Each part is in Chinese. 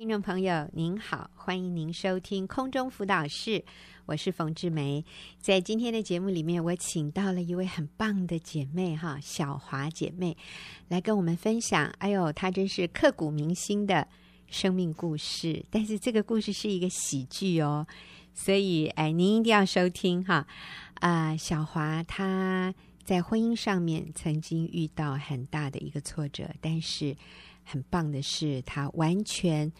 听众朋友您好，欢迎您收听空中辅导室，我是冯志梅。在今天的节目里面，我请到了一位很棒的姐妹哈，小华姐妹来跟我们分享。哎呦，她真是刻骨铭心的生命故事，但是这个故事是一个喜剧哦，所以哎，您一定要收听哈。啊、小华她在婚姻上面曾经遇到很大的一个挫折，但是。很棒的是，他完全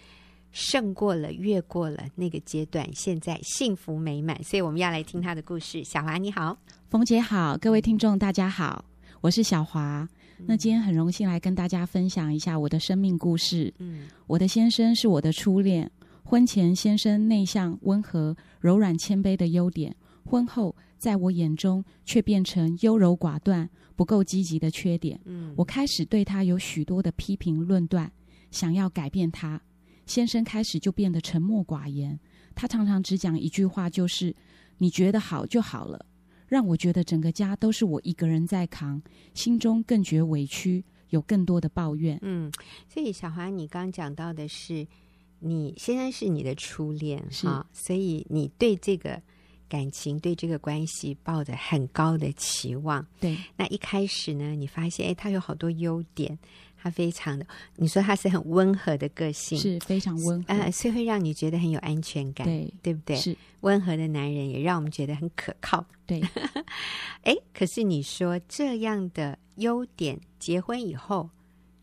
胜过了、越过了那个阶段，现在幸福美满。所以我们要来听他的故事。小华你好，冯姐好，各位听众大家好，我是小华。那今天很荣幸来跟大家分享一下我的生命故事。嗯，我的先生是我的初恋，婚前先生内向、温和、柔软、谦卑的优点，婚后在我眼中却变成优柔寡断。不够积极的缺点，嗯，我开始对他有许多的批评论断，想要改变他。先生开始就变得沉默寡言，他常常只讲一句话，就是“你觉得好就好了”，让我觉得整个家都是我一个人在扛，心中更觉委屈，有更多的抱怨。嗯，所以小华，你刚讲到的是，你先生是你的初恋，是，所以你对这个。感情对这个关系抱着很高的期望，对。那一开始呢，你发现，哎，他有好多优点，他非常的，你说他是很温和的个性，是非常温和，呃，所以会让你觉得很有安全感，对，对不对？是温和的男人也让我们觉得很可靠，对。哎，可是你说这样的优点，结婚以后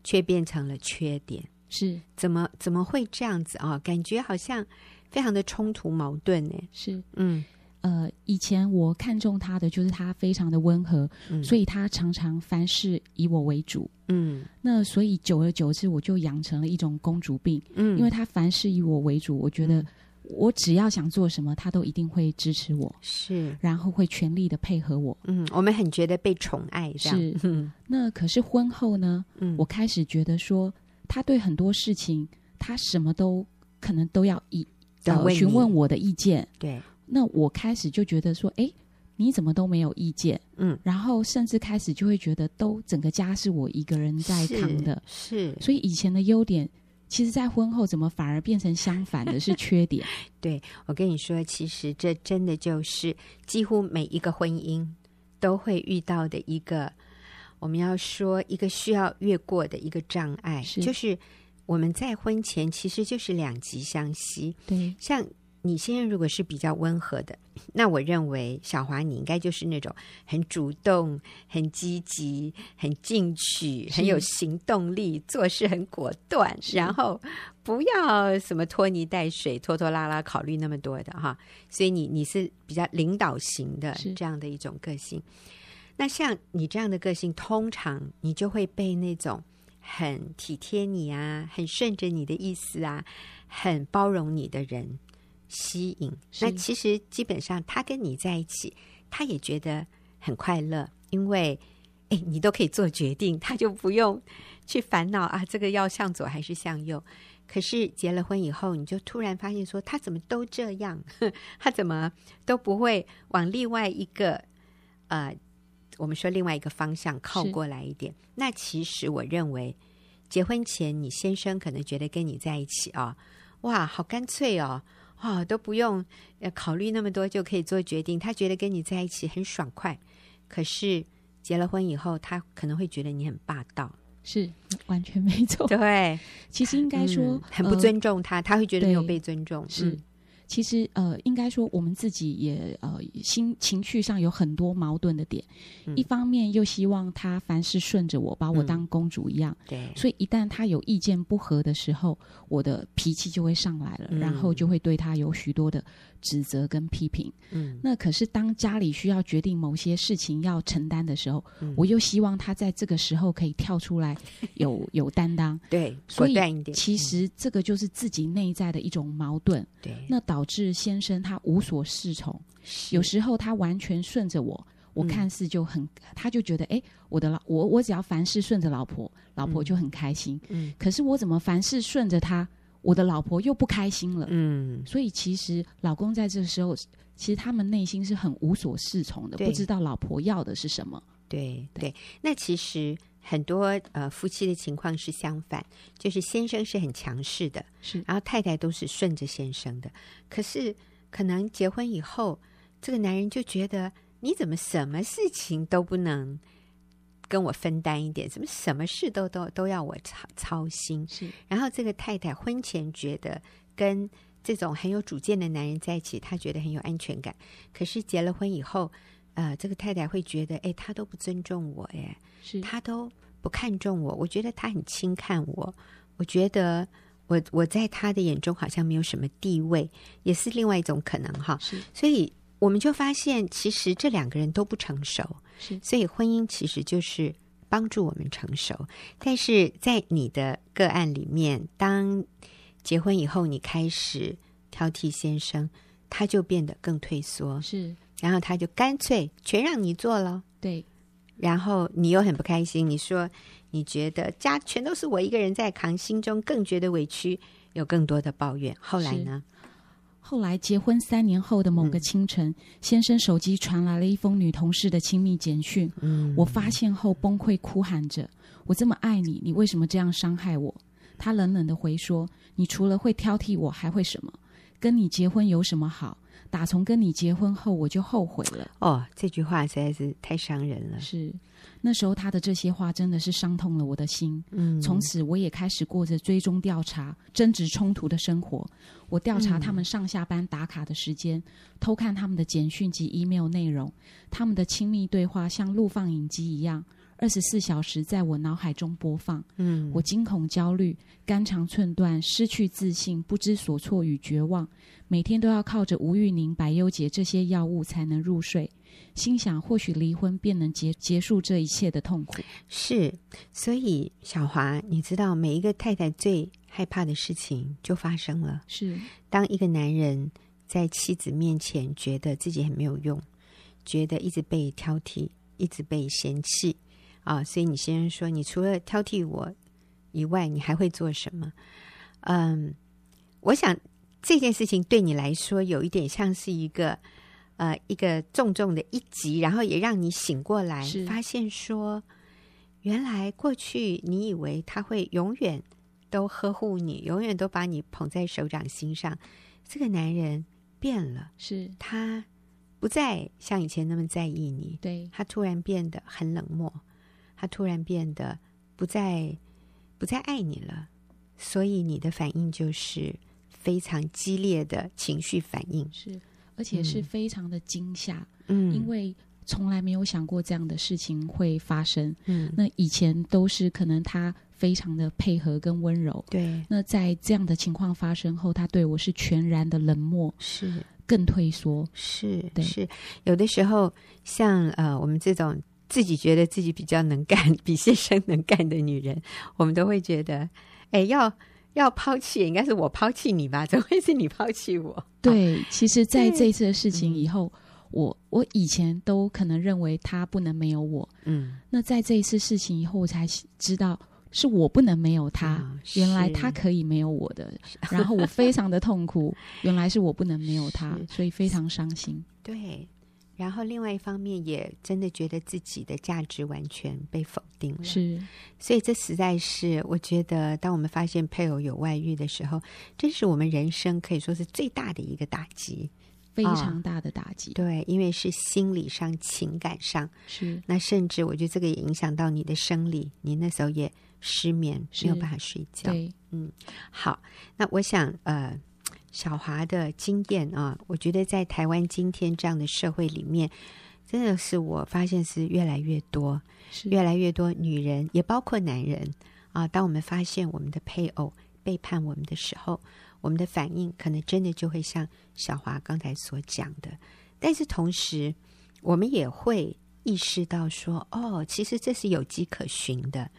却变成了缺点，是怎么怎么会这样子啊？感觉好像非常的冲突矛盾呢？是，嗯。呃，以前我看中他的就是他非常的温和，嗯，所以他常常凡事以我为主，嗯，那所以久而久之我就养成了一种公主病，嗯，因为他凡事以我为主，我觉得我只要想做什么，他都一定会支持我，是，然后会全力的配合我，嗯，我们很觉得被宠爱，是，嗯，那可是婚后呢，嗯，我开始觉得说他对很多事情，他什么都可能都要以呃询问我的意见，对。那我开始就觉得说，哎，你怎么都没有意见？嗯，然后甚至开始就会觉得，都整个家是我一个人在扛的，是。所以以前的优点，其实，在婚后怎么反而变成相反的是缺点？对，我跟你说，其实这真的就是几乎每一个婚姻都会遇到的一个，我们要说一个需要越过的一个障碍，是就是我们在婚前其实就是两极相吸，对，像。你先生如果是比较温和的，那我认为小华你应该就是那种很主动、很积极、很进取、很有行动力、做事很果断，然后不要什么拖泥带水、拖拖拉拉考虑那么多的哈。所以你你是比较领导型的这样的一种个性。那像你这样的个性，通常你就会被那种很体贴你啊、很顺着你的意思啊、很包容你的人吸引。那其实基本上，他跟你在一起，他也觉得很快乐，因为哎，你都可以做决定，他就不用去烦恼啊，这个要向左还是向右。可是结了婚以后，你就突然发现说，他怎么都这样，他怎么都不会往另外一个呃，我们说另外一个方向靠过来一点。那其实我认为，结婚前你先生可能觉得跟你在一起啊，哇，好干脆哦。啊、哦，都不用呃考虑那么多就可以做决定。他觉得跟你在一起很爽快，可是结了婚以后，他可能会觉得你很霸道。是，完全没错。对，其实应该说、嗯、很不尊重他、呃，他会觉得没有被尊重。是。嗯其实，呃，应该说我们自己也呃心情绪上有很多矛盾的点。嗯、一方面又希望他凡事顺着我，把我当公主一样。嗯、对。所以一旦他有意见不合的时候，我的脾气就会上来了，嗯、然后就会对他有许多的指责跟批评。嗯。那可是当家里需要决定某些事情要承担的时候，嗯、我又希望他在这个时候可以跳出来 有，有有担当。对。所以其实这个就是自己内在的一种矛盾。对。那导导致先生他无所适从，有时候他完全顺着我，我看似就很，嗯、他就觉得，哎，我的老我我只要凡事顺着老婆，老婆就很开心。嗯，可是我怎么凡事顺着他，我的老婆又不开心了。嗯，所以其实老公在这个时候，其实他们内心是很无所适从的，不知道老婆要的是什么。对对，对，那其实。很多呃夫妻的情况是相反，就是先生是很强势的，是，然后太太都是顺着先生的。可是可能结婚以后，这个男人就觉得你怎么什么事情都不能跟我分担一点，怎么什么事都都都要我操操心？是。然后这个太太婚前觉得跟这种很有主见的男人在一起，她觉得很有安全感。可是结了婚以后，呃，这个太太会觉得，哎，他都不尊重我，哎，是他都不看重我，我觉得他很轻看我，我觉得我我在他的眼中好像没有什么地位，也是另外一种可能哈。是，所以我们就发现，其实这两个人都不成熟，是，所以婚姻其实就是帮助我们成熟。但是在你的个案里面，当结婚以后，你开始挑剔先生，他就变得更退缩，是。然后他就干脆全让你做了，对。然后你又很不开心，你说你觉得家全都是我一个人在扛，心中更觉得委屈，有更多的抱怨。后来呢？后来结婚三年后的某个清晨，嗯、先生手机传来了一封女同事的亲密简讯。嗯，我发现后崩溃哭喊着：“我这么爱你，你为什么这样伤害我？”他冷冷的回说：“你除了会挑剔我，还会什么？跟你结婚有什么好？”打从跟你结婚后，我就后悔了。哦，这句话实在是太伤人了。是，那时候他的这些话真的是伤痛了我的心。嗯，从此我也开始过着追踪调查、争执冲突的生活。我调查他们上下班打卡的时间，嗯、偷看他们的简讯及 email 内容，他们的亲密对话像录放影机一样。二十四小时在我脑海中播放，嗯，我惊恐、焦虑、肝肠寸断、失去自信、不知所措与绝望，每天都要靠着吴玉宁、白优杰这些药物才能入睡。心想，或许离婚便能结结束这一切的痛苦。是，所以小华，你知道，每一个太太最害怕的事情就发生了。是，当一个男人在妻子面前觉得自己很没有用，觉得一直被挑剔，一直被嫌弃。啊，所以你先生说，你除了挑剔我以外，你还会做什么？嗯，我想这件事情对你来说有一点像是一个呃一个重重的一击，然后也让你醒过来，发现说，原来过去你以为他会永远都呵护你，永远都把你捧在手掌心上，这个男人变了，是他不再像以前那么在意你，对，他突然变得很冷漠。他突然变得不再不再爱你了，所以你的反应就是非常激烈的情绪反应，是，而且是非常的惊吓，嗯，因为从来没有想过这样的事情会发生，嗯，那以前都是可能他非常的配合跟温柔，对，那在这样的情况发生后，他对我是全然的冷漠，是。更退缩，是，对，是。有的时候像呃我们这种。自己觉得自己比较能干，比先生能干的女人，我们都会觉得，哎，要要抛弃，应该是我抛弃你吧？怎么会是你抛弃我？对，其实，在这一次的事情以后，我我以前都可能认为他不能没有我，嗯，那在这一次事情以后，我才知道是我不能没有他，哦、原来他可以没有我的，然后我非常的痛苦，原来是我不能没有他，所以非常伤心。对。然后，另外一方面也真的觉得自己的价值完全被否定了。是，所以这实在是我觉得，当我们发现配偶有外遇的时候，这是我们人生可以说是最大的一个打击，非常大的打击。哦，对，因为是心理上、情感上。是，那甚至我觉得这个也影响到你的生理，你那时候也失眠，没有办法睡觉。对，嗯，好，那我想呃。小华的经验啊，我觉得在台湾今天这样的社会里面，真的是我发现是越来越多，是越来越多女人，也包括男人啊。当我们发现我们的配偶背叛我们的时候，我们的反应可能真的就会像小华刚才所讲的。但是同时，我们也会意识到说，哦，其实这是有迹可循的，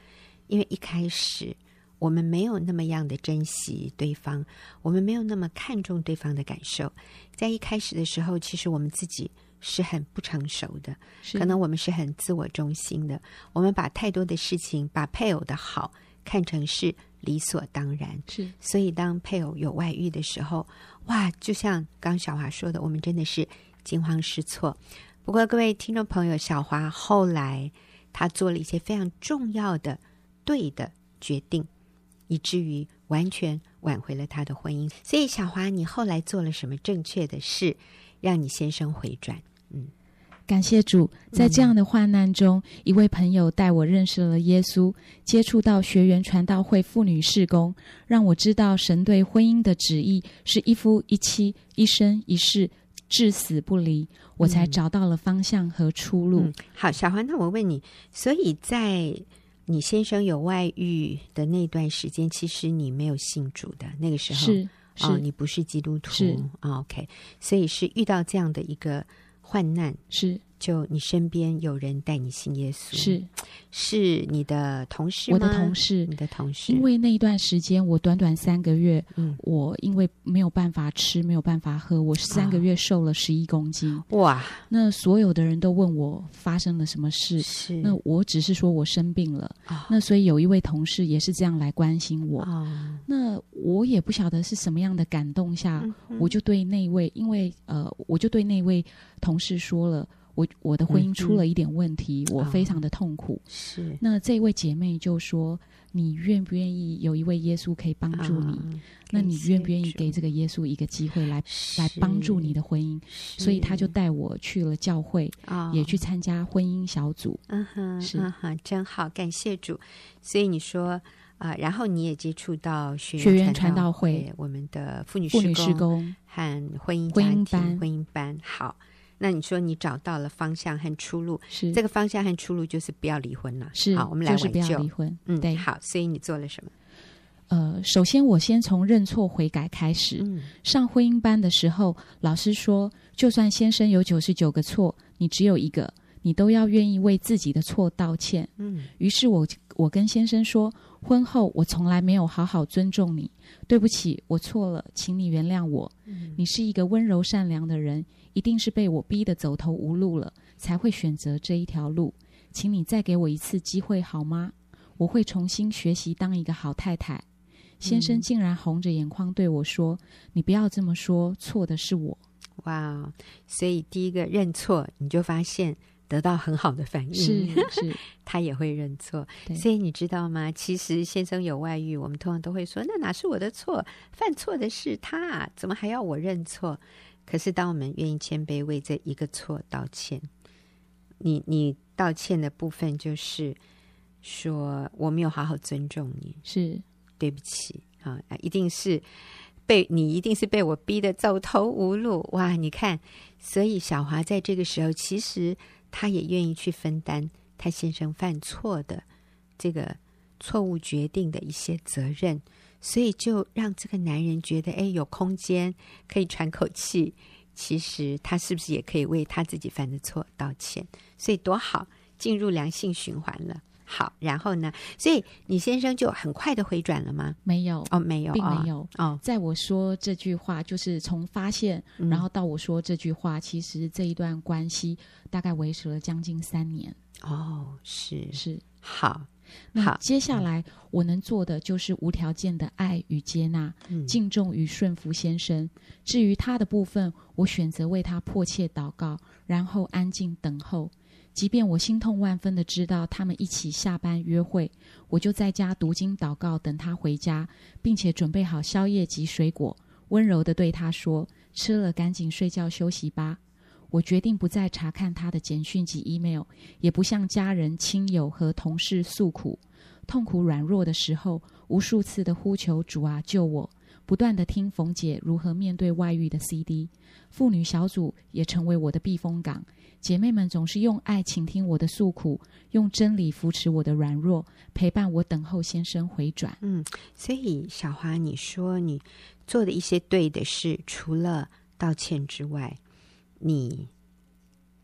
因为一开始。我们没有那么样的珍惜对方，我们没有那么看重对方的感受。在一开始的时候，其实我们自己是很不成熟的，可能我们是很自我中心的。我们把太多的事情，把配偶的好看成是理所当然。是，所以当配偶有外遇的时候，哇，就像刚小华说的，我们真的是惊慌失措。不过各位听众朋友，小华后来。他做了一些非常重要的对的决定，以至于完全挽回了他的婚姻。所以，小华，你后来做了什么正确的事，让你先生回转？嗯。感谢主，在这样的患难中，嗯、一位朋友带我认识了耶稣，接触到学员传道会妇女事工，让我知道神对婚姻的旨意是一夫一妻，一生一世，至死不离。我才找到了方向和出路。嗯、好，小华，那我问你，所以在你先生有外遇的那段时间，其实你没有信主的那个时候，是是、哦，你不是基督徒，是、哦、OK，所以是遇到这样的一个。患难。是，就你身边有人带你信耶稣，是是你的同事？我的同事，你的同事。因为那一段时间，我短短三个月，嗯，我因为没有办法吃，没有办法喝，我三个月瘦了十一公斤。哦。哇！那所有的人都问我发生了什么事，是那我只是说我生病了。哦。那所以有一位同事也是这样来关心我。哦。那我也不晓得是什么样的感动下，我就对那位，因为呃，我就对那位。同事说了，我我的婚姻出了一点问题，嗯、我非常的痛苦。哦、是，那这位姐妹就说：“你愿不愿意有一位耶稣可以帮助你？哦、那你愿不愿意给这个耶稣一个机会来来帮助你的婚姻？”所以他就带我去了教会，哦、也去参加婚姻小组。嗯哼，是嗯哼，真好，感谢主。所以你说啊、呃，然后你也接触到学学园传道会，我们的妇女妇女事工和婚姻婚姻班婚姻班好。那你说你找到了方向和出路，是这个方向和出路就是不要离婚了。是，好，我们来就是不要离婚。嗯，对，好，所以你做了什么？呃，首先我先从认错悔改开始。嗯，上婚姻班的时候，老师说，就算先生有九十九个错，你只有一个，你都要愿意为自己的错道歉。嗯，于是我我跟先生说，婚后我从来没有好好尊重你，对不起，我错了，请你原谅我。嗯，你是一个温柔善良的人。一定是被我逼得走投无路了，才会选择这一条路。请你再给我一次机会好吗？我会重新学习当一个好太太。先生竟然红着眼眶对我说：“嗯、你不要这么说，错的是我。”哇！所以第一个认错，你就发现得到很好的反应。是是，他也会认错。所以你知道吗？其实先生有外遇，我们通常都会说：“那哪是我的错？犯错的是他，怎么还要我认错？”可是，当我们愿意谦卑为这一个错道歉，你你道歉的部分就是说我没有好好尊重你，是对不起啊，一定是被你一定是被我逼得走投无路哇！你看，所以小华在这个时候，其实他也愿意去分担他先生犯错的这个错误决定的一些责任。所以就让这个男人觉得，哎，有空间可以喘口气。其实他是不是也可以为他自己犯的错道歉？所以多好，进入良性循环了。好，然后呢？所以你先生就很快的回转了吗？没有哦，没有，并没有哦。在我说这句话，就是从发现，嗯、然后到我说这句话，其实这一段关系大概维持了将近三年。哦，是是，好。那接下来我能做的就是无条件的爱与接纳，嗯、敬重与顺服先生。至于他的部分，我选择为他迫切祷告，然后安静等候。即便我心痛万分的知道他们一起下班约会，我就在家读经祷告，等他回家，并且准备好宵夜及水果，温柔的对他说：“吃了赶紧睡觉休息吧。”我决定不再查看他的简讯及 email，也不向家人、亲友和同事诉苦。痛苦软弱的时候，无数次的呼求主啊救我，不断的听冯姐如何面对外遇的 CD。妇女小组也成为我的避风港，姐妹们总是用爱倾听我的诉苦，用真理扶持我的软弱，陪伴我等候先生回转。嗯，所以小华，你说你做的一些对的事，除了道歉之外。你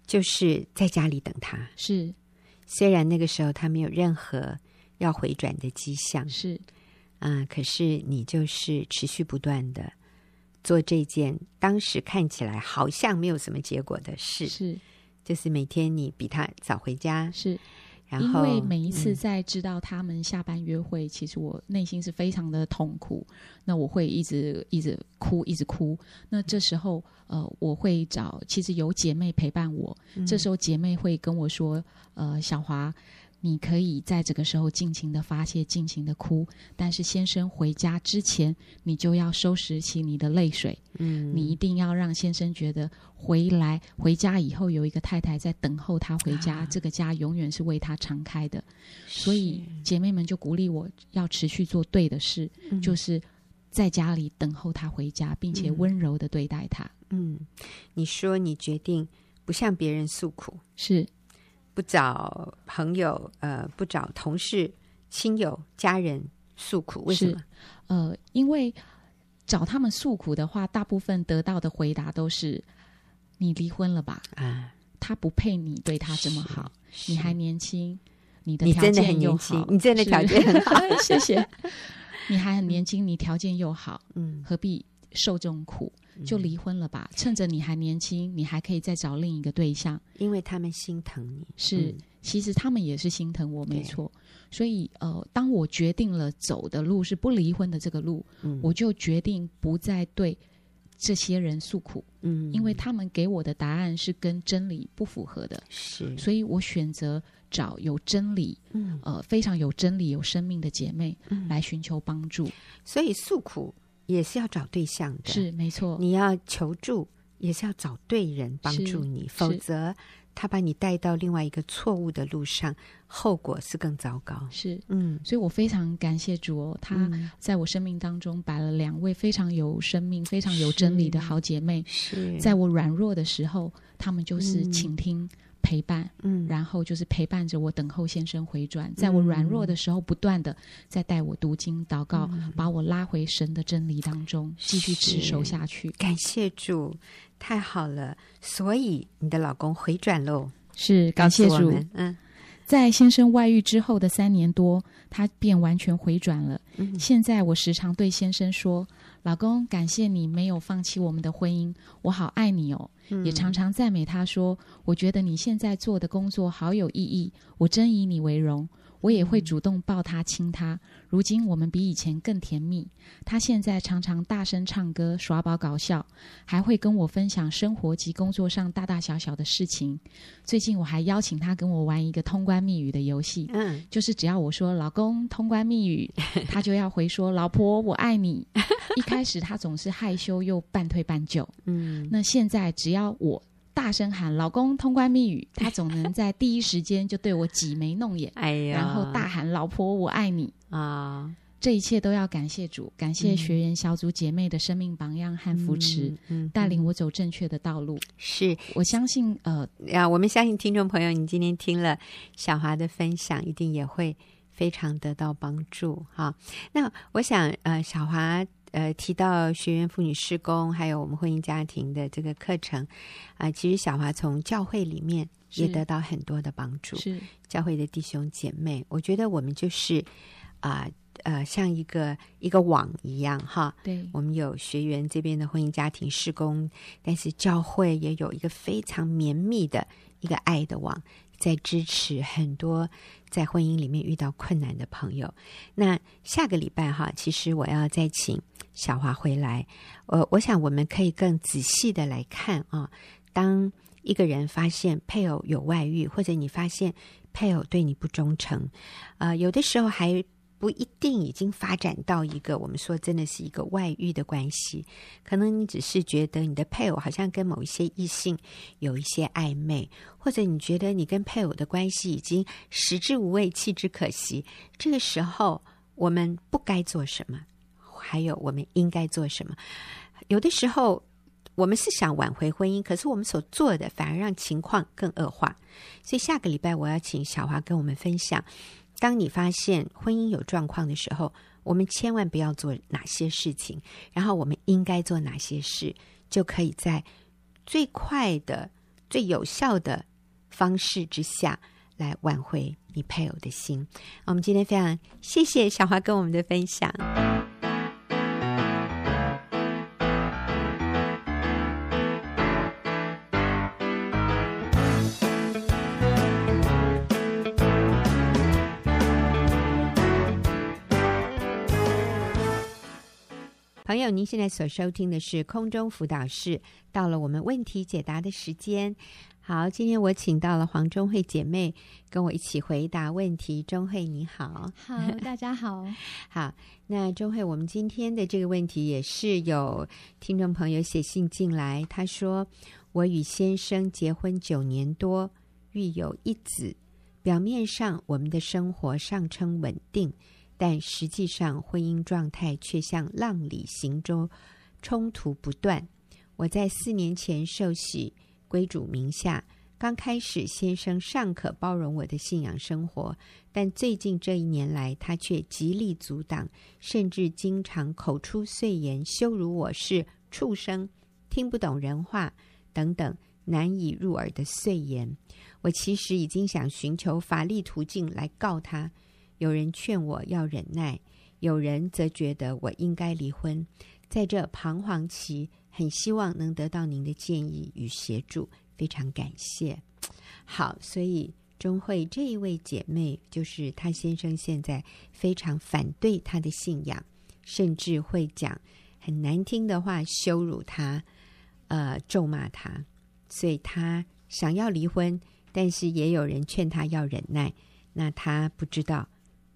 就是在家里等他，是。虽然那个时候他没有任何要回转的迹象，是。啊、呃，可是你就是持续不断的做这件当时看起来好像没有什么结果的事，是。就是每天你比他早回家，是。然后，因为每一次在知道他们下班约会，嗯、其实我内心是非常的痛苦。那我会一直一直哭，一直哭。那这时候，呃，我会找，其实有姐妹陪伴我。嗯、这时候姐妹会跟我说：“呃，小华，你可以在这个时候尽情的发泄，尽情的哭，但是先生回家之前，你就要收拾起你的泪水。嗯，你一定要让先生觉得回来回家以后有一个太太在等候他回家，啊、这个家永远是为他敞开的。所以姐妹们就鼓励我要持续做对的事，嗯、就是在家里等候他回家，并且温柔的对待他。嗯，你说你决定不向别人诉苦，是。不找朋友，呃，不找同事、亲友、家人诉苦，为什么？呃，因为找他们诉苦的话，大部分得到的回答都是“你离婚了吧？”啊，他不配你对他这么好，你还年轻，你的条件又好，你真的条件很好，谢谢。你还很年轻，你条件又好，嗯，何必受这种苦？就离婚了吧，趁着你还年轻，你还可以再找另一个对象，因为他们心疼你。是，嗯、其实他们也是心疼我，没错。所以，呃，当我决定了走的路是不离婚的这个路，嗯、我就决定不再对这些人诉苦，嗯，因为他们给我的答案是跟真理不符合的，是，所以我选择找有真理，嗯，呃，非常有真理、有生命的姐妹来寻求帮助，所以诉苦。也是要找对象的，是没错。你要求助，也是要找对人帮助你，否则他把你带到另外一个错误的路上，后果是更糟糕。是，嗯，所以我非常感谢主哦，他在我生命当中摆了两位非常有生命、非常有真理的好姐妹，是。在我软弱的时候，他们就是倾听。嗯陪伴，嗯，然后就是陪伴着我，等候先生回转，在我软弱的时候，不断的在带我读经、祷告，嗯、把我拉回神的真理当中，继续持守下去。感谢主，太好了！所以你的老公回转喽？是，感谢主。嗯，在先生外遇之后的三年多，他便完全回转了。嗯、现在我时常对先生说。老公，感谢你没有放弃我们的婚姻，我好爱你哦。嗯、也常常赞美他说，我觉得你现在做的工作好有意义，我真以你为荣。我也会主动抱他亲他，如今我们比以前更甜蜜。他现在常常大声唱歌耍宝搞笑，还会跟我分享生活及工作上大大小小的事情。最近我还邀请他跟我玩一个通关密语的游戏，嗯，就是只要我说老公通关密语，他就要回说老婆我爱你。一开始他总是害羞又半推半就，嗯，那现在只要我。大声喊“老公，通关密语”，他总能在第一时间就对我挤眉弄眼，哎呀，然后大喊“老婆，我爱你”啊！这一切都要感谢主，感谢学员小组姐妹的生命榜样和扶持，嗯，嗯，带领我走正确的道路。是我相信，呃，呀，我们相信听众朋友，你今天听了小华的分享，一定也会非常得到帮助哈。那我想，呃，小华。呃，提到学员妇女施工，还有我们婚姻家庭的这个课程，啊、呃，其实小华从教会里面也得到很多的帮助。是教会的弟兄姐妹，我觉得我们就是啊呃，呃，像一个一个网一样哈。对，我们有学员这边的婚姻家庭施工，但是教会也有一个非常绵密的一个爱的网。在支持很多在婚姻里面遇到困难的朋友。那下个礼拜哈，其实我要再请小华回来。我，我想我们可以更仔细的来看啊，当一个人发现配偶有外遇，或者你发现配偶对你不忠诚，啊、呃，有的时候还。不一定已经发展到一个我们说真的是一个外遇的关系，可能你只是觉得你的配偶好像跟某一些异性有一些暧昧，或者你觉得你跟配偶的关系已经食之无味，弃之可惜。这个时候我们不该做什么？还有我们应该做什么？有的时候我们是想挽回婚姻，可是我们所做的反而让情况更恶化。所以下个礼拜我要请小华跟我们分享。当你发现婚姻有状况的时候，我们千万不要做哪些事情，然后我们应该做哪些事，就可以在最快的、最有效的方式之下来挽回你配偶的心。我们今天非常谢谢小华跟我们的分享。朋友，您现在所收听的是空中辅导室，到了我们问题解答的时间。好，今天我请到了黄中慧姐妹跟我一起回答问题。中慧你好，好，大家好，好。那中慧，我们今天的这个问题也是有听众朋友写信进来，他说：“我与先生结婚九年多，育有一子，表面上我们的生活尚称稳定，但实际上婚姻状态却像浪里行舟，冲突不断。我在四年前受洗。”归主名下，刚开始先生尚可包容我的信仰生活，但最近这一年来，他却极力阻挡，甚至经常口出碎言，羞辱我是畜生，听不懂人话等等难以入耳的碎言。我其实已经想寻求法律途径来告他，有人劝我要忍耐，有人则觉得我应该离婚。在这彷徨期，很希望能得到您的建议与协助，非常感谢。好，所以钟慧这一位姐妹，就是她先生现在非常反对她的信仰，甚至会讲很难听的话羞辱她，呃，咒骂她，所以她想要离婚，但是也有人劝她要忍耐，那她不知道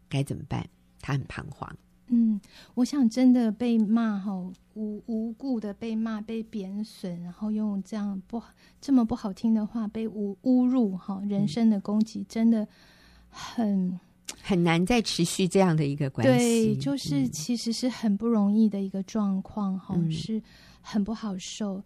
该怎么办，他很彷徨。嗯，我想真的被骂哈，无无故的被骂、被贬损，然后用这样不这么不好听的话被侮侮辱哈，人身的攻击，真的很很难再持续这样的一个关系。对，就是其实是很不容易的一个状况哈，嗯、是很不好受。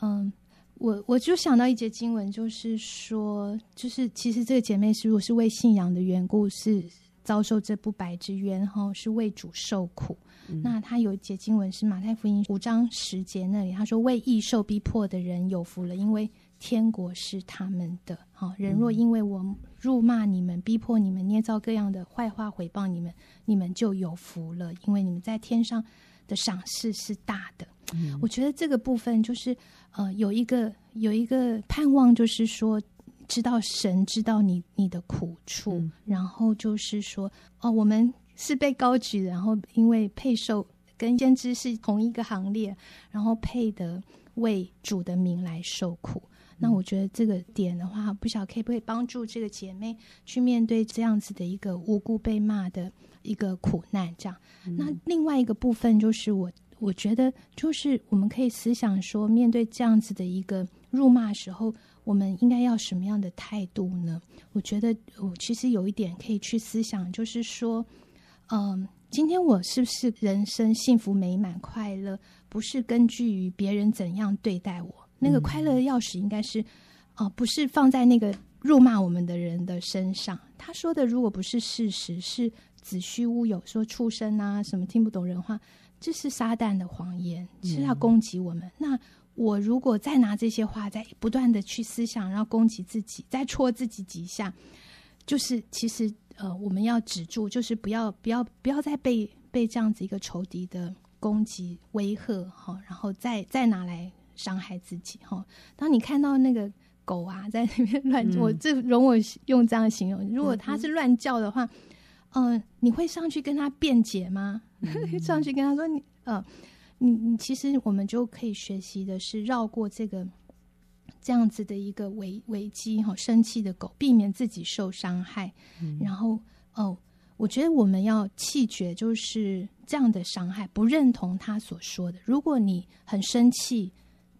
嗯，我我就想到一节经文，就是说，就是其实这个姐妹是如果是为信仰的缘故是。遭受这不白之冤，哈，是为主受苦。嗯、那他有一节经文是马太福音五章十节那里，他说：“为义受逼迫的人有福了，因为天国是他们的。”哈，人若因为我辱骂你们、逼迫你们、捏造各样的坏话毁谤你们，你们就有福了，因为你们在天上的赏赐是大的。嗯、我觉得这个部分就是，呃，有一个有一个盼望，就是说。知道神知道你你的苦处，嗯、然后就是说，哦，我们是被高举，然后因为配受跟先知是同一个行列，然后配的为主的名来受苦。嗯、那我觉得这个点的话，不晓得可以不可以帮助这个姐妹去面对这样子的一个无辜被骂的一个苦难？这样。嗯、那另外一个部分就是我我觉得就是我们可以思想说，面对这样子的一个辱骂时候。我们应该要什么样的态度呢？我觉得我其实有一点可以去思想，就是说，嗯，今天我是不是人生幸福美满快乐，不是根据于别人怎样对待我？那个快乐的钥匙应该是，哦，不是放在那个辱骂我们的人的身上。他说的如果不是事实，是子虚乌有，说畜生啊，什么听不懂人话，这是撒旦的谎言，是要攻击我们。嗯、那。我如果再拿这些话，再不断的去思想，然后攻击自己，再戳自己几下，就是其实呃，我们要止住，就是不要不要不要再被被这样子一个仇敌的攻击威吓哈，然后再再拿来伤害自己哈。当你看到那个狗啊在那边乱，嗯、我这容我用这样形容，如果它是乱叫的话，嗯、呃，你会上去跟它辩解吗？嗯、上去跟他说你呃。你你其实我们就可以学习的是绕过这个这样子的一个危危机哈，生气的狗，避免自己受伤害。嗯、然后哦，我觉得我们要弃绝就是这样的伤害，不认同他所说的。如果你很生气，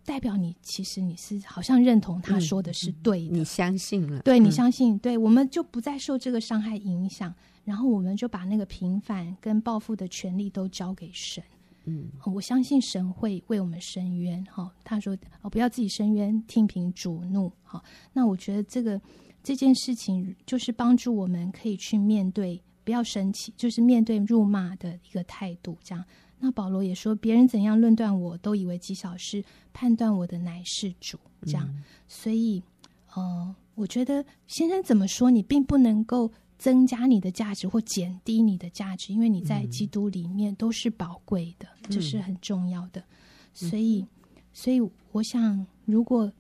代表你其实你是好像认同他说的是对的，嗯、你相信了，对，你相信，嗯、对，我们就不再受这个伤害影响，然后我们就把那个平反跟报复的权利都交给神。嗯，我相信神会为我们伸冤。哈，他说：“哦，不要自己伸冤，听凭主怒。”好，那我觉得这个这件事情就是帮助我们可以去面对，不要生气，就是面对辱骂的一个态度。这样，那保罗也说：“别人怎样论断我，都以为极小事；判断我的乃是主。”这样，嗯、所以，呃，我觉得先生怎么说，你并不能够。增加你的价值或减低你的价值，因为你在基督里面都是宝贵的，嗯、这是很重要的。嗯、所以，所以我想，如果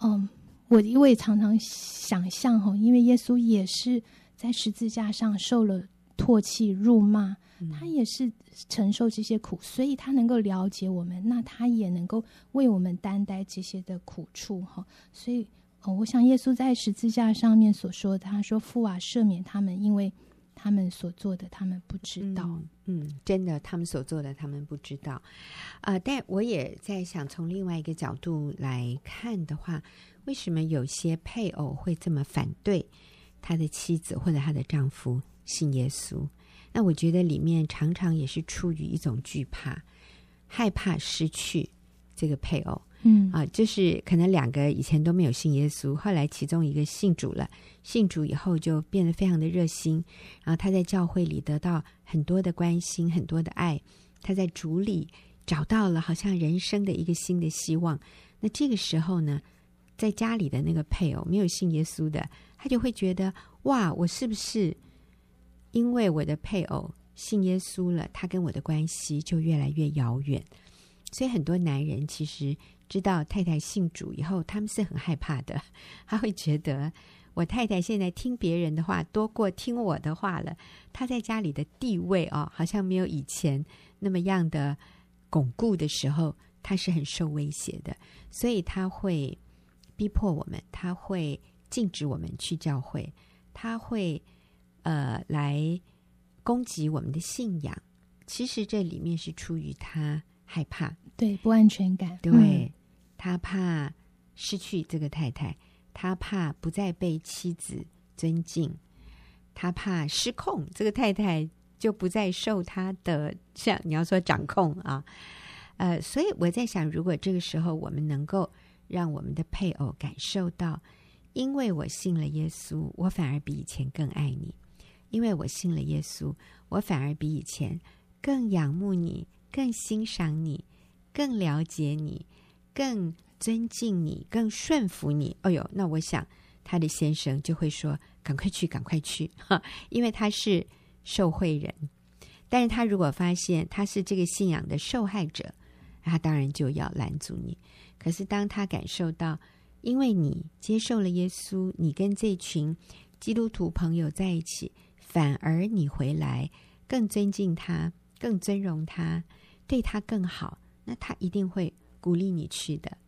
嗯，我因为常常想象哈，因为耶稣也是在十字架上受了唾弃、辱骂，嗯、他也是承受这些苦，所以他能够了解我们，那他也能够为我们担待这些的苦处哈。所以。哦，我想耶稣在十字架上面所说的，他说：“父啊，赦免他们，因为他们所做的，他们不知道。嗯”，真的，他们所做的，他们不知道。啊、呃，但我也在想，从另外一个角度来看的话，为什么有些配偶会这么反对他的妻子或者他的丈夫信耶稣？那我觉得里面常常也是出于一种惧怕，害怕失去这个配偶。嗯啊，就是可能两个以前都没有信耶稣，后来其中一个信主了，信主以后就变得非常的热心，然后他在教会里得到很多的关心，很多的爱，他在主里找到了好像人生的一个新的希望。那这个时候呢，在家里的那个配偶没有信耶稣的，他就会觉得哇，我是不是因为我的配偶信耶稣了，他跟我的关系就越来越遥远？所以很多男人其实。知道太太信主以后，他们是很害怕的。他会觉得我太太现在听别人的话多过听我的话了。他在家里的地位哦，好像没有以前那么样的巩固的时候，他是很受威胁的。所以他会逼迫我们，他会禁止我们去教会，他会呃来攻击我们的信仰。其实这里面是出于他害怕，对，不安全感，对。嗯他怕失去这个太太，他怕不再被妻子尊敬，他怕失控，这个太太就不再受他的像你要说掌控啊，呃，所以我在想，如果这个时候我们能够让我们的配偶感受到，因为我信了耶稣，我反而比以前更爱你；因为我信了耶稣，我反而比以前更仰慕你、更欣赏你、更了解你。更尊敬你，更顺服你。哎呦，那我想他的先生就会说：“赶快去，赶快去！”哈，因为他是受贿人。但是他如果发现他是这个信仰的受害者，他当然就要拦阻你。可是当他感受到，因为你接受了耶稣，你跟这群基督徒朋友在一起，反而你回来更尊敬他，更尊荣他，对他更好，那他一定会。鼓励你去的，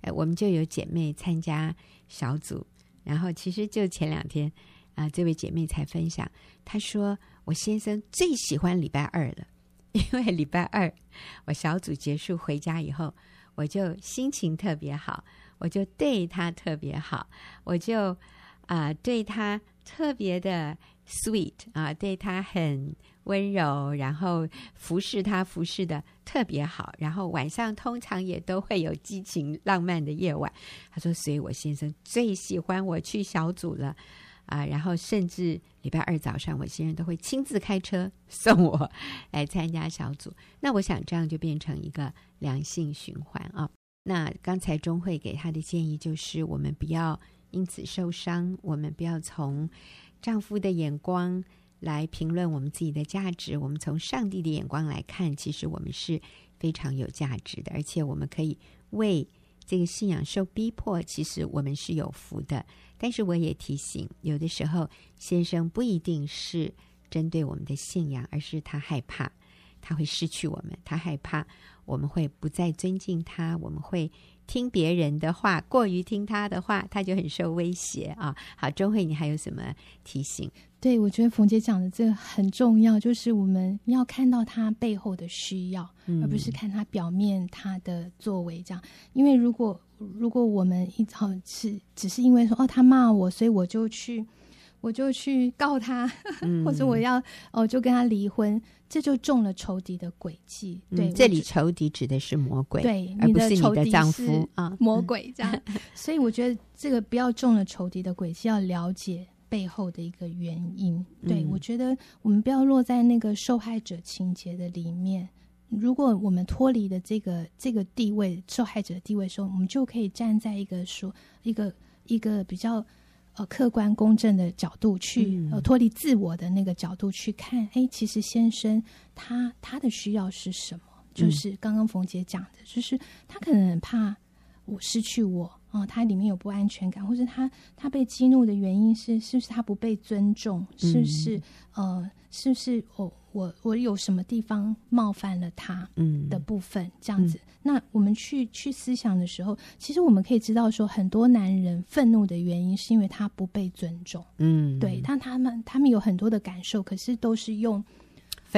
哎，我们就有姐妹参加小组，然后其实就前两天啊，这位姐妹才分享，她说我先生最喜欢礼拜二了，因为礼拜二我小组结束回家以后，我就心情特别好，我就对他特别好，我就啊对他特别的 sweet 啊，对他很。温柔，然后服侍他，服侍的特别好。然后晚上通常也都会有激情浪漫的夜晚。他说：“所以我先生最喜欢我去小组了啊。然后甚至礼拜二早上，我先生都会亲自开车送我 来参加小组。那我想这样就变成一个良性循环啊。那刚才钟慧给他的建议就是：我们不要因此受伤，我们不要从丈夫的眼光。”来评论我们自己的价值，我们从上帝的眼光来看，其实我们是非常有价值的，而且我们可以为这个信仰受逼迫，其实我们是有福的。但是我也提醒，有的时候先生不一定是针对我们的信仰，而是他害怕他会失去我们，他害怕我们会不再尊敬他，我们会听别人的话，过于听他的话，他就很受威胁啊。好，周慧，你还有什么提醒？对，我觉得冯姐讲的这个很重要，就是我们要看到他背后的需要，嗯、而不是看他表面他的作为这样。因为如果如果我们一直是只是因为说哦他骂我，所以我就去我就去告他，嗯、或者我要哦就跟他离婚，这就中了仇敌的诡计。对，嗯、这里仇敌指的是魔鬼，对，而不是你的丈夫啊，魔鬼这样。所以我觉得这个不要中了仇敌的诡计，要了解。背后的一个原因，对、嗯、我觉得我们不要落在那个受害者情节的里面。如果我们脱离了这个这个地位，受害者的地位的时候，我们就可以站在一个说一个一个比较呃客观公正的角度去、嗯、呃脱离自我的那个角度去看。哎，其实先生他他的需要是什么？就是刚刚冯姐讲的，就是他可能很怕我失去我。哦，他里面有不安全感，或者他他被激怒的原因是是不是他不被尊重？是不是呃是不是我我我有什么地方冒犯了他嗯的部分？嗯、这样子，嗯、那我们去去思想的时候，其实我们可以知道说，很多男人愤怒的原因是因为他不被尊重。嗯，对，但他们他们有很多的感受，可是都是用。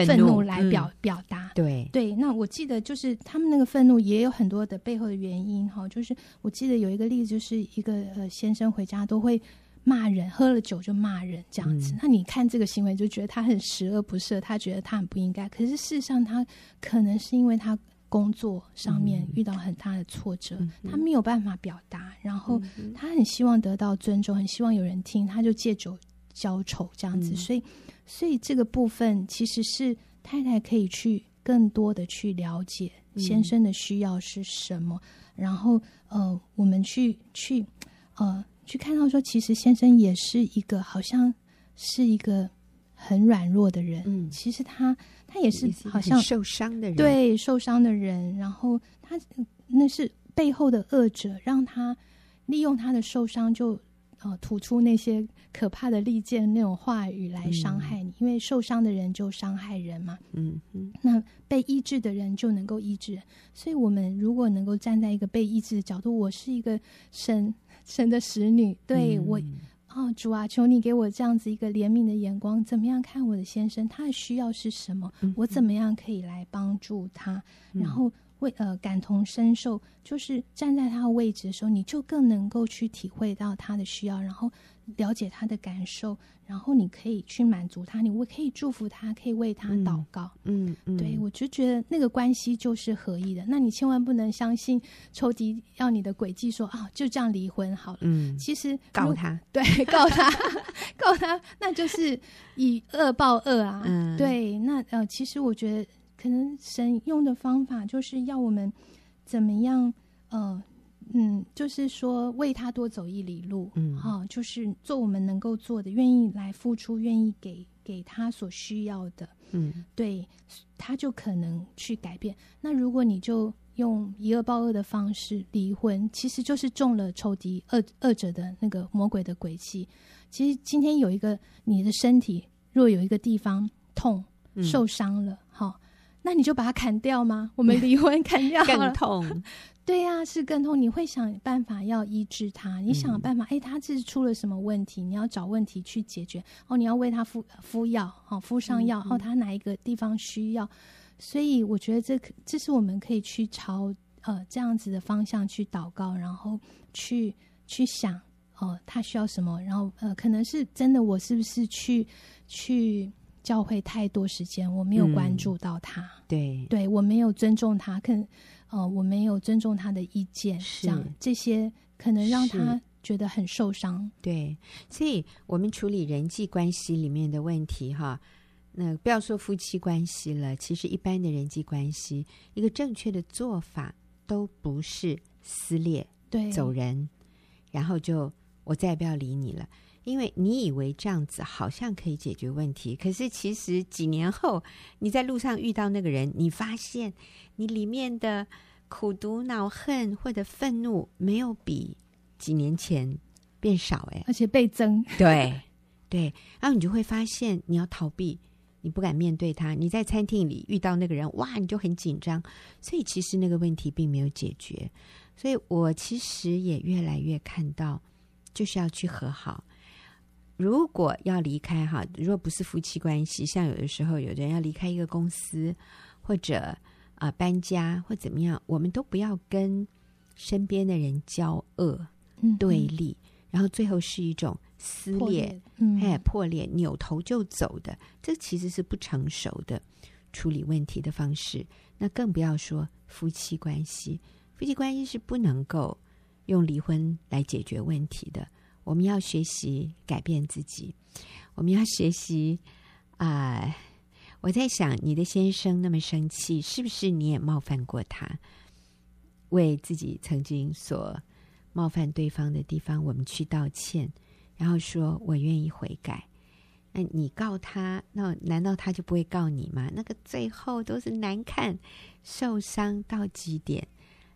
愤怒来表、嗯、表达，对对。那我记得就是他们那个愤怒也有很多的背后的原因哈。就是我记得有一个例子，就是一个呃先生回家都会骂人，喝了酒就骂人这样子。嗯、那你看这个行为就觉得他很十恶不赦，他觉得他很不应该。可是事实上，他可能是因为他工作上面遇到很大的挫折，嗯、他没有办法表达，然后他很希望得到尊重，很希望有人听，他就借酒浇愁这样子，嗯、所以。所以这个部分其实是太太可以去更多的去了解先生的需要是什么，嗯、然后呃，我们去去呃去看到说，其实先生也是一个好像是一个很软弱的人，嗯，其实他他也是好像受伤的人，对，受伤的人，然后他那是背后的恶者，让他利用他的受伤就。呃，吐出那些可怕的利剑那种话语来伤害你，嗯、因为受伤的人就伤害人嘛。嗯嗯，那被医治的人就能够医治。所以，我们如果能够站在一个被医治的角度，我是一个神神的使女，对、嗯、我，哦，主啊，求你给我这样子一个怜悯的眼光，怎么样看我的先生，他的需要是什么？嗯、我怎么样可以来帮助他？嗯、然后。为呃感同身受，就是站在他的位置的时候，你就更能够去体会到他的需要，然后了解他的感受，然后你可以去满足他，你会可以祝福他，可以为他祷告。嗯嗯，嗯对，我就觉得那个关系就是合一的。那你千万不能相信仇敌要你的诡计，说啊就这样离婚好了。嗯，其实告他，对，告他，告他，那就是以恶报恶啊。嗯，对，那呃，其实我觉得。可能神用的方法就是要我们怎么样？呃，嗯，就是说为他多走一里路，嗯，好、哦，就是做我们能够做的，愿意来付出，愿意给给他所需要的，嗯，对，他就可能去改变。那如果你就用以恶报恶的方式离婚，其实就是中了仇敌恶恶者的那个魔鬼的诡计。其实今天有一个你的身体，若有一个地方痛受伤了，嗯。那你就把它砍掉吗？我们离婚 砍掉了，更痛。对呀、啊，是更痛。你会想办法要医治他，你想办法，哎、嗯，他这是出了什么问题？你要找问题去解决。哦，你要为他敷敷药，哦敷上药。嗯嗯、哦，他哪一个地方需要？所以我觉得这这是我们可以去朝呃这样子的方向去祷告，然后去去想哦，他需要什么？然后呃，可能是真的，我是不是去去。教会太多时间，我没有关注到他。嗯、对，对我没有尊重他，可能呃，我没有尊重他的意见，是这样这些可能让他觉得很受伤。对，所以我们处理人际关系里面的问题，哈，那不要说夫妻关系了，其实一般的人际关系，一个正确的做法都不是撕裂、对走人，然后就我再也不要理你了。因为你以为这样子好像可以解决问题，可是其实几年后你在路上遇到那个人，你发现你里面的苦毒、恼恨或者愤怒没有比几年前变少，哎，而且倍增。对对，然后你就会发现你要逃避，你不敢面对他。你在餐厅里遇到那个人，哇，你就很紧张。所以其实那个问题并没有解决。所以我其实也越来越看到，就是要去和好。如果要离开哈，如果不是夫妻关系，像有的时候有的人要离开一个公司，或者啊、呃、搬家或怎么样，我们都不要跟身边的人交恶、嗯、对立，然后最后是一种撕裂、嗯、哎破裂、扭头就走的，这其实是不成熟的处理问题的方式。那更不要说夫妻关系，夫妻关系是不能够用离婚来解决问题的。我们要学习改变自己，我们要学习啊、我在想，你的先生那么生气，是不是你也冒犯过他？为自己曾经所冒犯对方的地方，我们去道歉，然后说我愿意悔改。那你告他，那难道他就不会告你吗？那个最后都是难看，受伤到极点。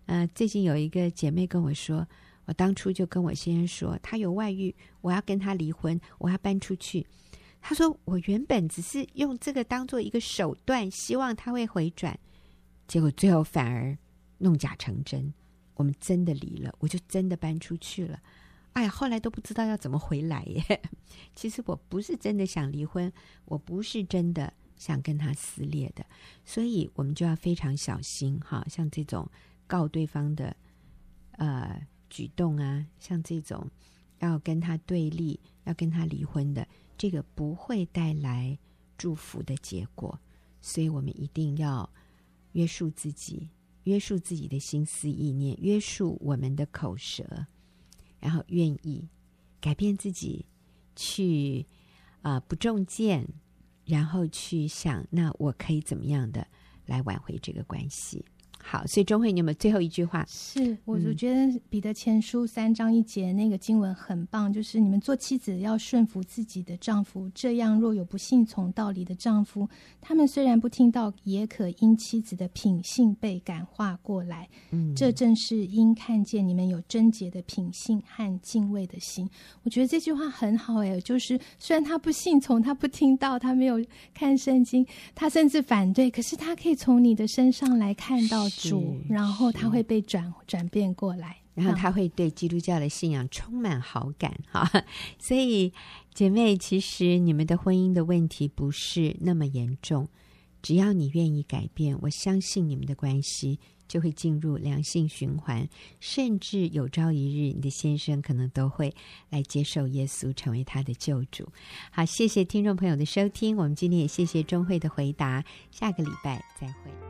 呃，最近有一个姐妹跟我说。我当初就跟我先生说，他有外遇，我要跟他离婚，我要搬出去。他说：“我原本只是用这个当做一个手段，希望他会回转，结果最后反而弄假成真。我们真的离了，我就真的搬出去了。哎呀，后来都不知道要怎么回来耶。其实我不是真的想离婚，我不是真的想跟他撕裂的，所以我们就要非常小心哈。像这种告对方的呃举动啊，像这种要跟他对立、要跟他离婚的。”这个不会带来祝福的结果，所以我们一定要约束自己，约束自己的心思意念，约束我们的口舌，然后愿意改变自己，去啊、不中箭，然后去想，那我可以怎么样的来挽回这个关系。好，所以钟慧，你有没有最后一句话？是，我就觉得彼得前书三章一节那个经文很棒，就是你们做妻子要顺服自己的丈夫，这样若有不信从道理的丈夫，他们虽然不听到，也可因妻子的品性被感化过来。嗯，这正是因看见你们有贞洁的品性和敬畏的心。我觉得这句话很好哎，就是虽然他不信从，他不听到，他没有看圣经，他甚至反对，可是他可以从你的身上来看到。主，然后他会被转转变过来，然后他会对基督教的信仰充满好感哈。所以姐妹，其实你们的婚姻的问题不是那么严重，只要你愿意改变，我相信你们的关系就会进入良性循环，甚至有朝一日你的先生可能都会来接受耶稣，成为他的救主。好，谢谢听众朋友的收听，我们今天也谢谢钟慧的回答，下个礼拜再会。